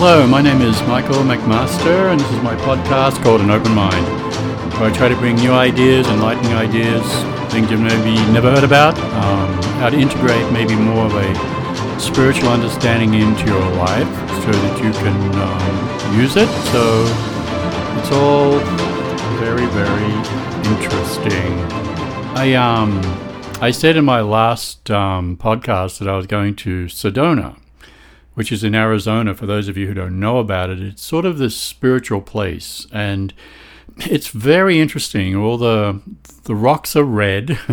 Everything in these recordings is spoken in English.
Hello, my name is Michael McMaster, and this is my podcast called An Open Mind, where I try to bring new ideas, enlightening ideas, things you've maybe never heard about, um, how to integrate maybe more of a spiritual understanding into your life so that you can um, use it. So it's all very, very interesting. I um I said in my last um, podcast that I was going to Sedona, which is in Arizona. For those of you who don't know about it, it's sort of this spiritual place, and it's very interesting. All the the rocks are red,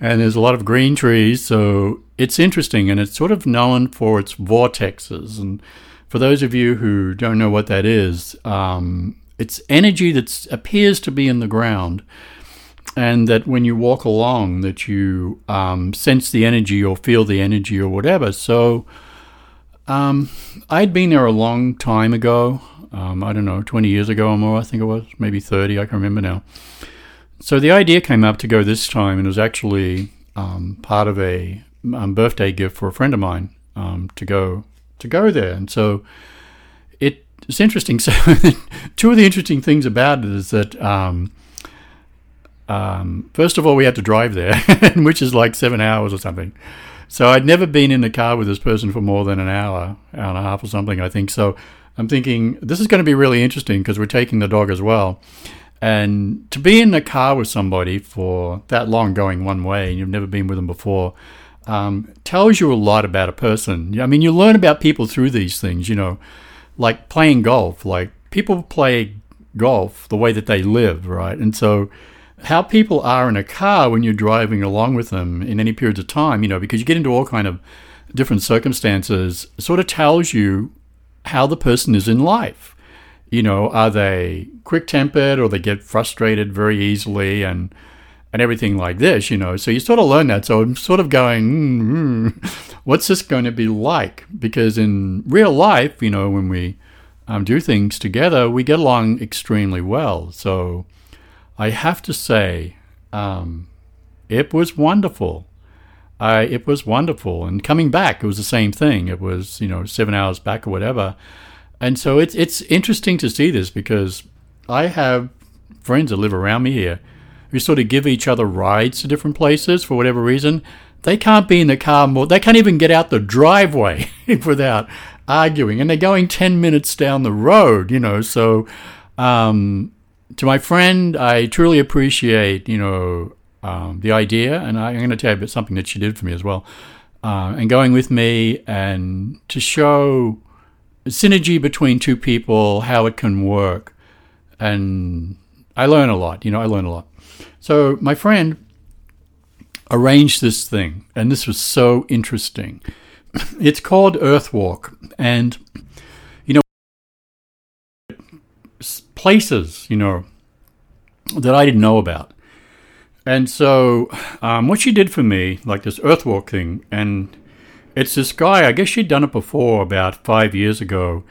and there's a lot of green trees, so it's interesting, and it's sort of known for its vortexes. And for those of you who don't know what that is, um, it's energy that appears to be in the ground and that when you walk along that you um, sense the energy or feel the energy or whatever so um, i'd been there a long time ago. Um, i don't know 20 years ago or more i think it was maybe 30 i can remember now. So the idea came up to go this time and it was actually um, part of a um, birthday gift for a friend of mine um, to go to go there. And so it, it's interesting. So two of the interesting things about it is that um, first of all, we had to drive there, which is like seven hours or something. So I'd never been in a car with this person for more than an hour, hour and a half or something, I think. So I'm thinking this is going to be really interesting because we're taking the dog as well. And to be in a car with somebody for that long going one way and you've never been with them before um, tells you a lot about a person. I mean, you learn about people through these things, you know, like playing golf. Like people play golf the way that they live, right? And so how people are in a car when you're driving along with them in any periods of time, you know, because you get into all kind of different circumstances, sort of tells you how the person is in life. You know, are they quick tempered or they get frustrated very easily and and everything like this, you know. So you sort of learn that. So I'm sort of going, mm, mm, what's this going to be like? Because in real life, you know, when we um, do things together, we get along extremely well. So I have to say, um, it was wonderful. I, it was wonderful. And coming back, it was the same thing. It was, you know, seven hours back or whatever. And so it's, it's interesting to see this because I have friends that live around me here who sort of give each other rides to different places for whatever reason. They can't be in the car more. They can't even get out the driveway without arguing. And they're going 10 minutes down the road, you know. So, um, to my friend, I truly appreciate, you know, um, the idea, and I, am going to tell you about something that she did for me as well, uh, and going with me and to show synergy between two people, how it can work, and I learn a lot. You know, I learn a lot. So my friend arranged this thing, and this was so interesting. It's called Earthwalk, and places, you know, that I didn't know about. And so, um, what she did for me, like this earthwalk thing, and it's this guy, I guess she'd done it before about five years ago,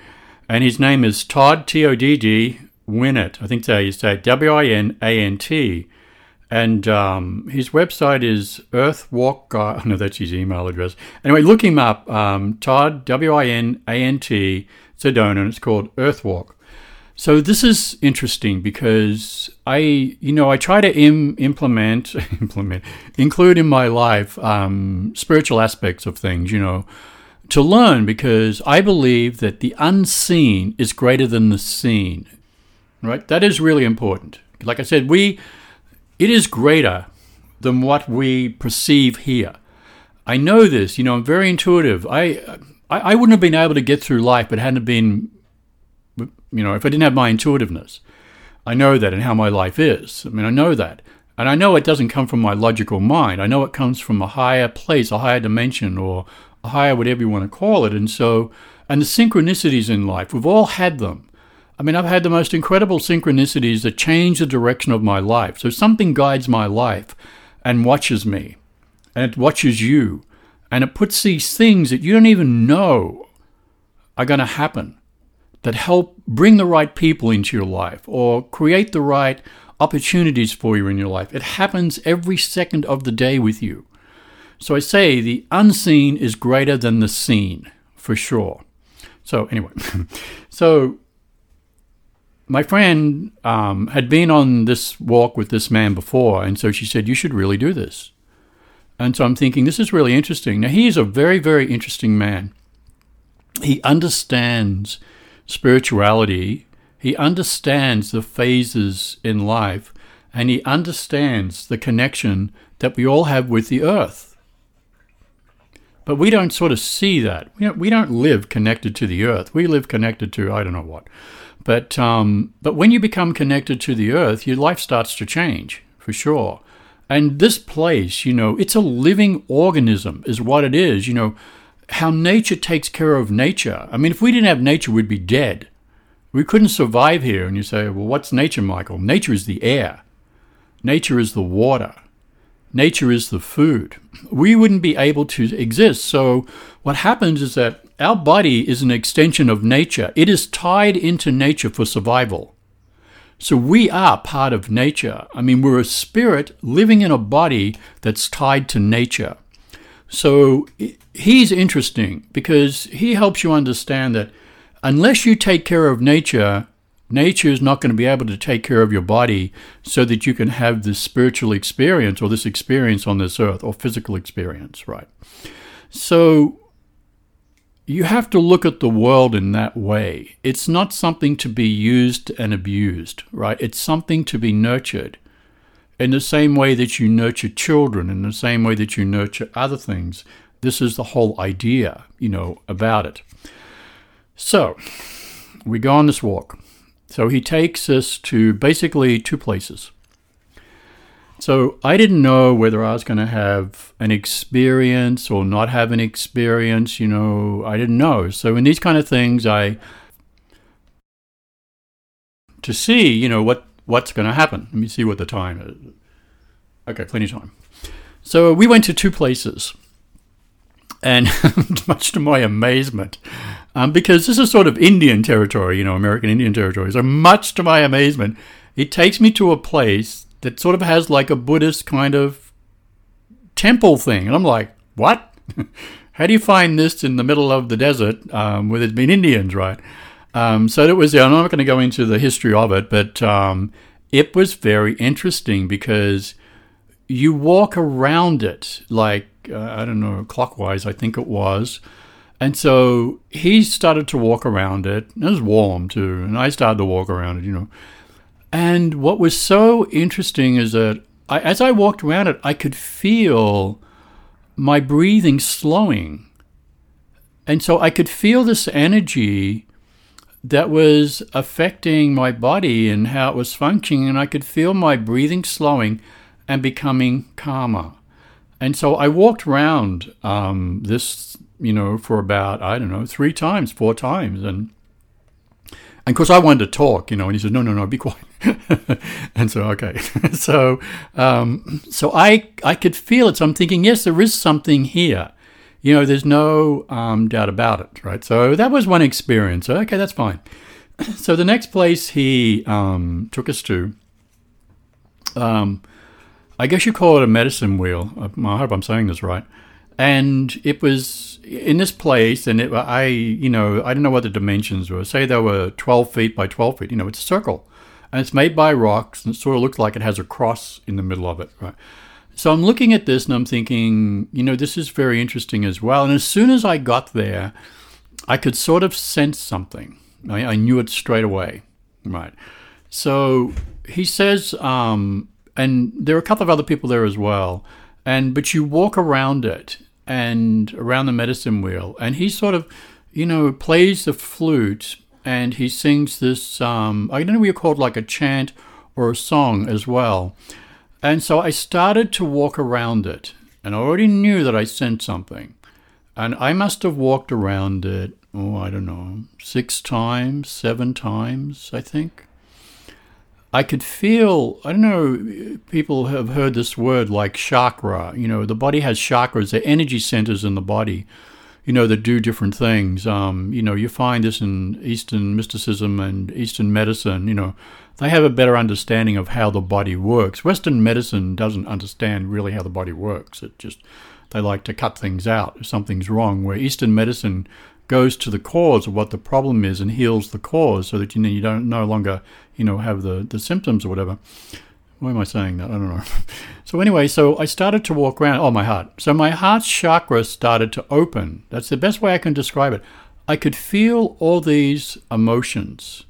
and his name is Todd, T O D D, Winant. I think you say W I N A N T. And um, his website is Earthwalk Guy. No, that's his email address. Anyway, look him up. Um, Todd, W I N A N T, Sedona, and it's called Earthwalk. So this is interesting because I, you know, I try to Im- implement, implement, include in my life um, spiritual aspects of things, you know, to learn because I believe that the unseen is greater than the seen, right? That is really important. Like I said, we, it is greater than what we perceive here. I know this, you know, I'm very intuitive. I, I, I wouldn't have been able to get through life, but it hadn't been you know, if I didn't have my intuitiveness, I know that and how my life is. I mean, I know that. And I know it doesn't come from my logical mind. I know it comes from a higher place, a higher dimension, or a higher whatever you want to call it. And so, and the synchronicities in life, we've all had them. I mean, I've had the most incredible synchronicities that change the direction of my life. So something guides my life and watches me, and it watches you, and it puts these things that you don't even know are going to happen that help bring the right people into your life or create the right opportunities for you in your life. It happens every second of the day with you. So I say the unseen is greater than the seen, for sure. So anyway, so my friend um, had been on this walk with this man before, and so she said, "You should really do this." And so I'm thinking, this is really interesting. Now he is a very, very interesting man. He understands spirituality. He understands the phases in life, and he understands the connection that we all have with the earth. But we don't sort of see that. We don't, live connected to the earth. We live connected to I don't know what. But um, but when you become connected to the earth, your life starts to change for sure. And this place, you know, it's a living organism, is what it is. You know, how nature takes care of nature. I mean, if we didn't have nature, we'd be dead. We couldn't survive here. And you say, well, what's nature, Michael? Nature is the air, nature is the water, nature is the food. We wouldn't be able to exist. So, what happens is that our body is an extension of nature, it is tied into nature for survival. So, we are part of nature. I mean, we're a spirit living in a body that's tied to nature. So, he's interesting because he helps you understand that unless you take care of nature, nature is not going to be able to take care of your body so that you can have this spiritual experience or this experience on this earth or physical experience, right? So you have to look at the world in that way. It's not something to be used and abused, right? It's something to be nurtured in the same way that you nurture children, in the same way that you nurture other things. This is the whole idea, you know, about it. So we go on this walk. So he takes us to basically two places. So I didn't know whether I was going to have an experience or not have an experience. You know, I didn't know. So in these kind of things, I to see, you know, what what's going to happen. Let me see what the time is. Okay, plenty of time. So we went to two places, and much to my amazement, um, because this is sort of Indian territory, you know, American Indian territory. So much to my amazement, it takes me to a place that sort of has like a Buddhist kind of temple thing. And I'm like, what? How do you find this in the middle of the desert um, where there's been Indians, right? Um, so it was, I'm not going to go into the history of it, but um, it was very interesting because you walk around it like, uh, I don't know, clockwise, I think it was. And so he started to walk around it. It was warm too. And I started to walk around it, you know. And what was so interesting is that I, as I walked around it, I could feel my breathing slowing. And so I could feel this energy that was affecting my body and how it was functioning. And I could feel my breathing slowing and becoming calmer. And so I walked around um, this, you know, for about, I don't know, three times, four times. And and of course, I wanted to talk, you know, and he said, "No, no, no, be quiet." and so, okay, so, um, so I, I could feel it. So I'm thinking, yes, there is something here. You know, there's no um, doubt about it, right? So that was one experience. Okay, that's fine. So the next place he um, took us to, um, I guess you call it a medicine wheel. I hope I'm saying this right. And it was in this place, and it, I, you know, I don't know what the dimensions were. Say they were 12 feet by 12 feet. You know, it's a circle, and it's made by rocks, and it sort of looks like it has a cross in the middle of it, right? So I'm looking at this, and I'm thinking, you know, this is very interesting as well. And as soon as I got there, I could sort of sense something. I, I knew it straight away, right? So he says, um, and there are a couple of other people there as well. And but you walk around it, and around the medicine wheel, and he sort of, you know, plays the flute and he sings this. Um, I don't know what you call it, like a chant or a song as well. And so I started to walk around it, and I already knew that I sent something. And I must have walked around it, oh, I don't know, six times, seven times, I think. I could feel, I don't know, people have heard this word like chakra. You know, the body has chakras, they're energy centers in the body, you know, that do different things. Um, you know, you find this in Eastern mysticism and Eastern medicine, you know, they have a better understanding of how the body works. Western medicine doesn't understand really how the body works. It just, they like to cut things out if something's wrong, where Eastern medicine goes to the cause of what the problem is and heals the cause so that you know you don't no longer you know have the the symptoms or whatever why am I saying that? I don't know. so anyway, so I started to walk around. Oh, my heart. So my heart's chakra started to open. That's the best way I can describe it. I could feel all these emotions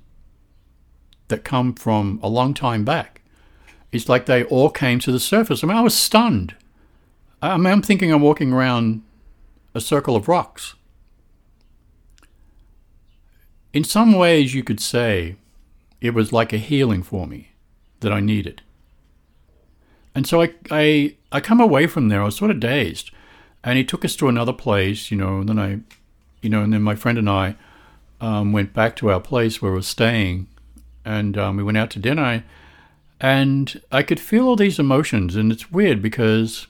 that come from a long time back. It's like they all came to the surface. I mean, I was stunned. I mean, I'm thinking I'm walking around a circle of rocks. In some ways, you could say it was like a healing for me that I needed. And so I, I, I come away from there. I was sort of dazed, and he took us to another place, you know. And then I, you know, and then my friend and I um, went back to our place where we were staying, and um, we went out to dinner, and I could feel all these emotions, and it's weird because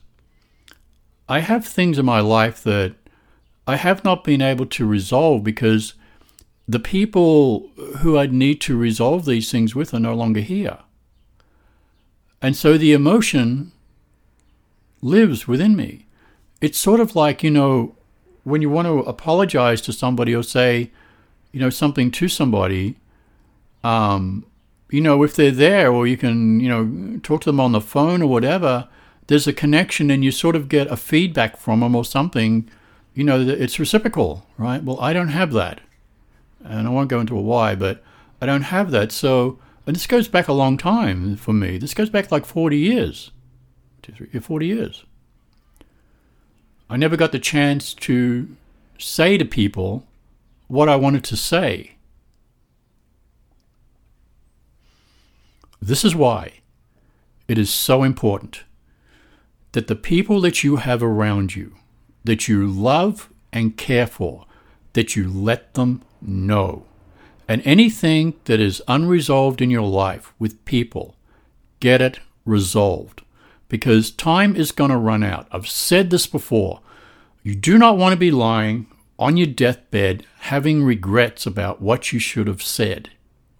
I have things in my life that I have not been able to resolve because the people who I need to resolve these things with are no longer here. And so the emotion lives within me. It's sort of like, you know, when you want to apologize to somebody or say, you know, something to somebody, um, you know, if they're there or you can, you know, talk to them on the phone or whatever, there's a connection and you sort of get a feedback from them or something, you know, it's reciprocal, right? Well, I don't have that. And I won't go into a why, but I don't have that. So, and this goes back a long time for me. This goes back like 40 years. 40 years. I never got the chance to say to people what I wanted to say. This is why it is so important that the people that you have around you, that you love and care for, that you let them know and anything that is unresolved in your life with people, get it resolved. Because time is going to run out. I've said this before. You do not want to be lying on your deathbed having regrets about what you should have said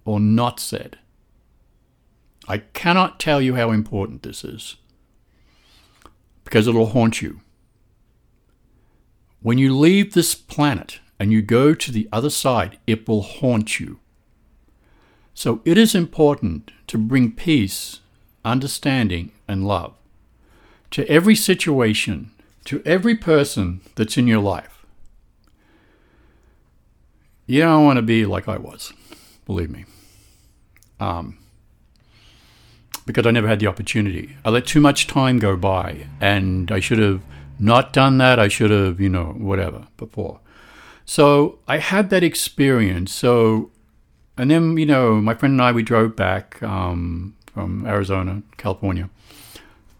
or not said. I cannot tell you how important this is because it'll haunt you. When you leave this planet, and you go to the other side, it will haunt you. So it is important to bring peace, understanding, and love to every situation, to every person that's in your life. You don't want to be like I was, believe me. Um, because I never had the opportunity. I let too much time go by, and I should have not done that. I should have, you know, whatever before. So I had that experience. So, and then, you know, my friend and I, we drove back um, from Arizona, California.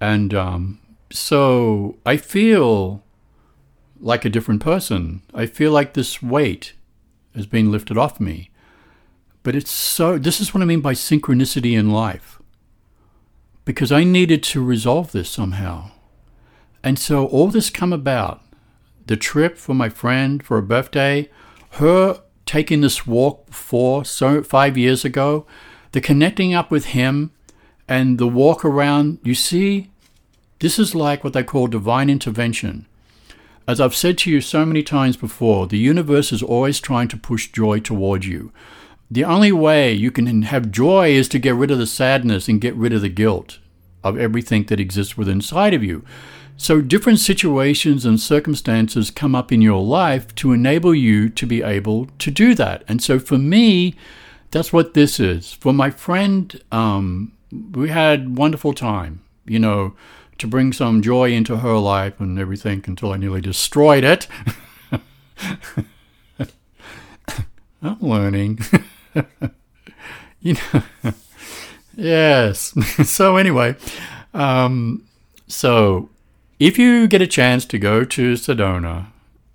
And um, so I feel like a different person. I feel like this weight has been lifted off me. But it's so, this is what I mean by synchronicity in life. Because I needed to resolve this somehow. And so all this come about the trip for my friend for a birthday, her taking this walk before, so five years ago, the connecting up with him and the walk around, you see, this is like what they call divine intervention. As I've said to you so many times before, the universe is always trying to push joy toward you. The only way you can have joy is to get rid of the sadness and get rid of the guilt of everything that exists within inside of you. So, different situations and circumstances come up in your life to enable you to be able to do that. And so, for me, that's what this is. For my friend, um, we had wonderful time, you know, to bring some joy into her life and everything until I nearly destroyed it. I'm learning. you know. yes. so anyway, um, so if you get a chance to go to Sedona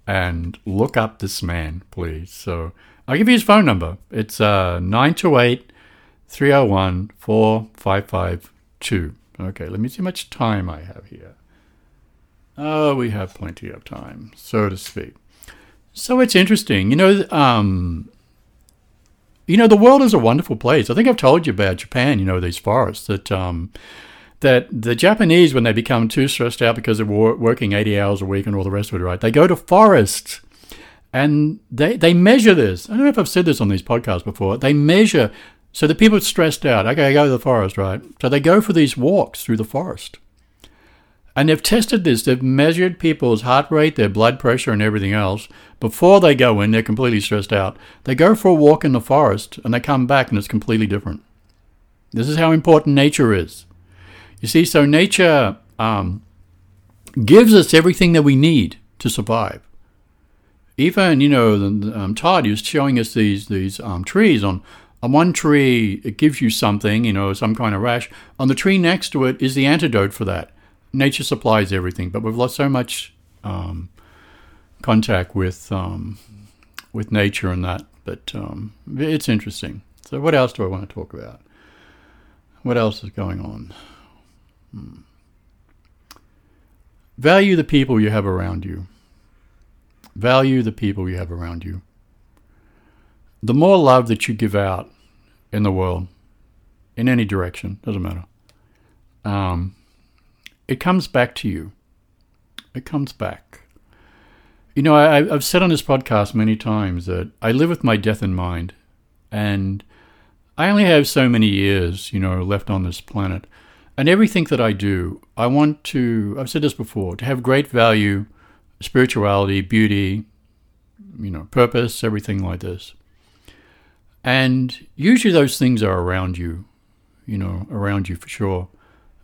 and look up this man, please. So I'll give you his phone number. It's uh, 928 301 4552. Okay, let me see how much time I have here. Oh, we have plenty of time, so to speak. So it's interesting. You know, um, you know, the world is a wonderful place. I think I've told you about Japan, you know, these forests that um, that the Japanese, when they become too stressed out because they're working 80 hours a week and all the rest of it, right, they go to forests And they, they measure this. I don't know if I've said this on these podcasts before. They measure so the people stressed out. Okay, I go to the forest, right? So they go for these walks through the forest. And they've tested this. They've measured people's heart rate, their blood pressure, and everything else. Before they go in, they're completely stressed out. They go for a walk in the forest and they come back and it's completely different. This is how important nature is. You see, so nature um, gives us everything that we need to survive. Even, you know, um, Todd is showing us these these um, trees on on one tree, it gives you something, you know, some kind of rash. On the tree next to it is the antidote for that. Nature supplies everything, but we've lost so much um, contact with um, with nature and that. But um, it's interesting. So, what else do I want to talk about? What else is going on? Hmm. Value the people you have around you. Value the people you have around you the more love that you give out in the world, in any direction, doesn't matter, um, it comes back to you. It comes back. You know, I, have said on this podcast many times that I live with my death in mind, and I only have so many years, you know, left on this planet. And everything that I do, I want to, I've said this before, to have great value, spirituality, beauty, you know, purpose, everything like this. And usually those things are around you, you know, around you for sure.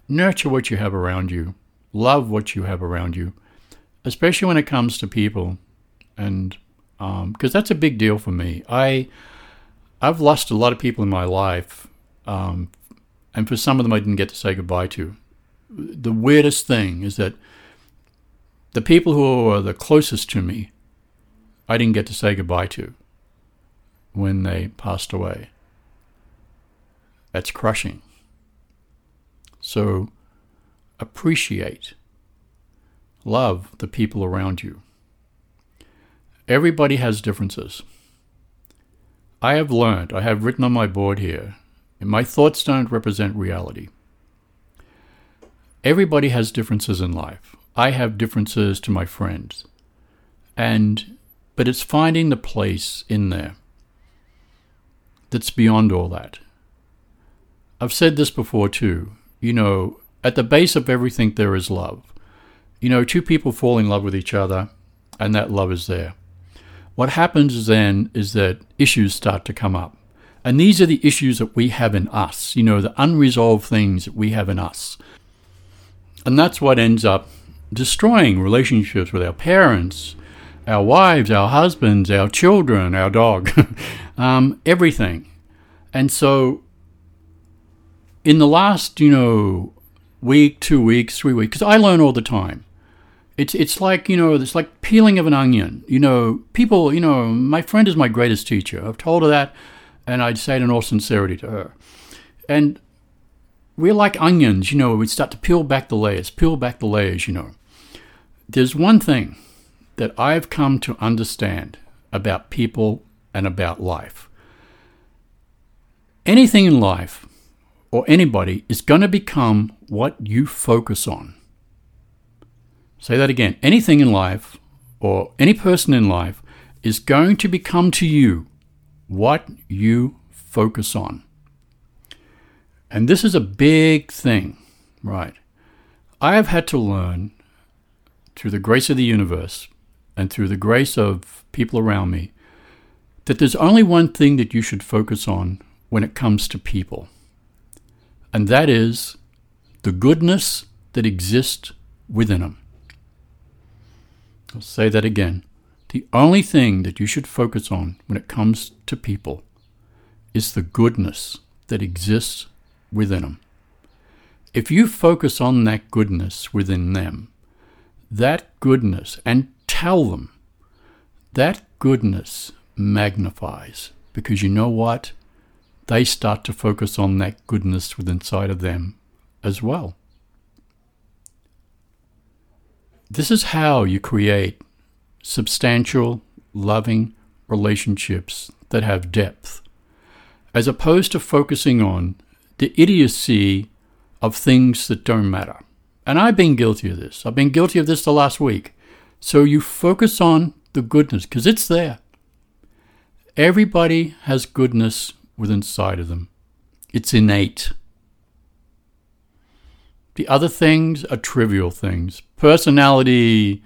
Nurture what you have around you, love what you have around you, especially when it comes to people. And because um, that's a big deal for me. I, I've lost a lot of people in my life, um, and for some of them I didn't get to say goodbye to. The weirdest thing is that the people who are the closest to me, I didn't get to say goodbye to when they passed away. That's crushing. So appreciate, love the people around you. Everybody has differences. I have learned, I have written on my board here, and my thoughts don't represent reality. Everybody has differences in life. I have differences to my friends. And but it's finding the place in there that's beyond all that. I've said this before too. You know, at the base of everything, there is love. You know, two people fall in love with each other, and that love is there. What happens then is that issues start to come up. And these are the issues that we have in us, you know, the unresolved things that we have in us. And that's what ends up destroying relationships with our parents, our wives, our husbands, our children, our dog, um, everything. And so, in the last, you know, week, two weeks, three weeks, because I learn all the time. It's it's like you know, it's like peeling of an onion. You know, people. You know, my friend is my greatest teacher. I've told her that, and I'd say it in all sincerity to her. And we're like onions. You know, we'd start to peel back the layers, peel back the layers. You know, there's one thing that I've come to understand about people and about life. Anything in life or anybody is going to become what you focus on. Say that again. Anything in life or any person in life is going to become to you what you focus on. And this is a big thing, right? I have had to learn through the grace of the universe and through the grace of people around me that there's only one thing that you should focus on when it comes to people, and that is the goodness that exists within them. I'll say that again. The only thing that you should focus on when it comes to people is the goodness that exists within them. If you focus on that goodness within them, that goodness, and tell them that goodness magnifies because you know what? They start to focus on that goodness within inside of them as well. This is how you create substantial, loving relationships that have depth, as opposed to focusing on the idiocy of things that don't matter. And I've been guilty of this. I've been guilty of this the last week. So you focus on the goodness, because it's there. Everybody has goodness within inside of them. It's innate. The other things are trivial things. Personality,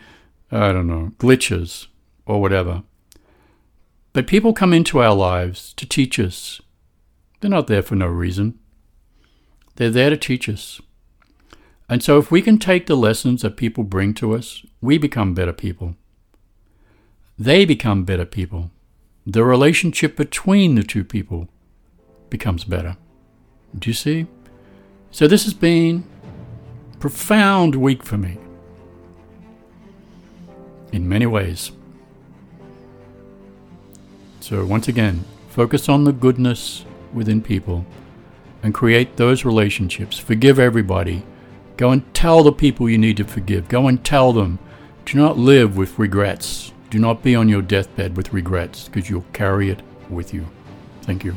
I don't know, glitches or whatever. But people come into our lives to teach us. They're not there for no reason. They're there to teach us. And so if we can take the lessons that people bring to us, we become better people. They become better people. The relationship between the two people becomes better. Do you see? So this has been a profound week for me. In many ways. So once again, focus on the goodness within people and create those relationships. Forgive everybody. Go and tell the people you need to forgive. Go and tell them. Do not live with regrets. Do not be on your deathbed with regrets because you'll carry it with you. Thank you.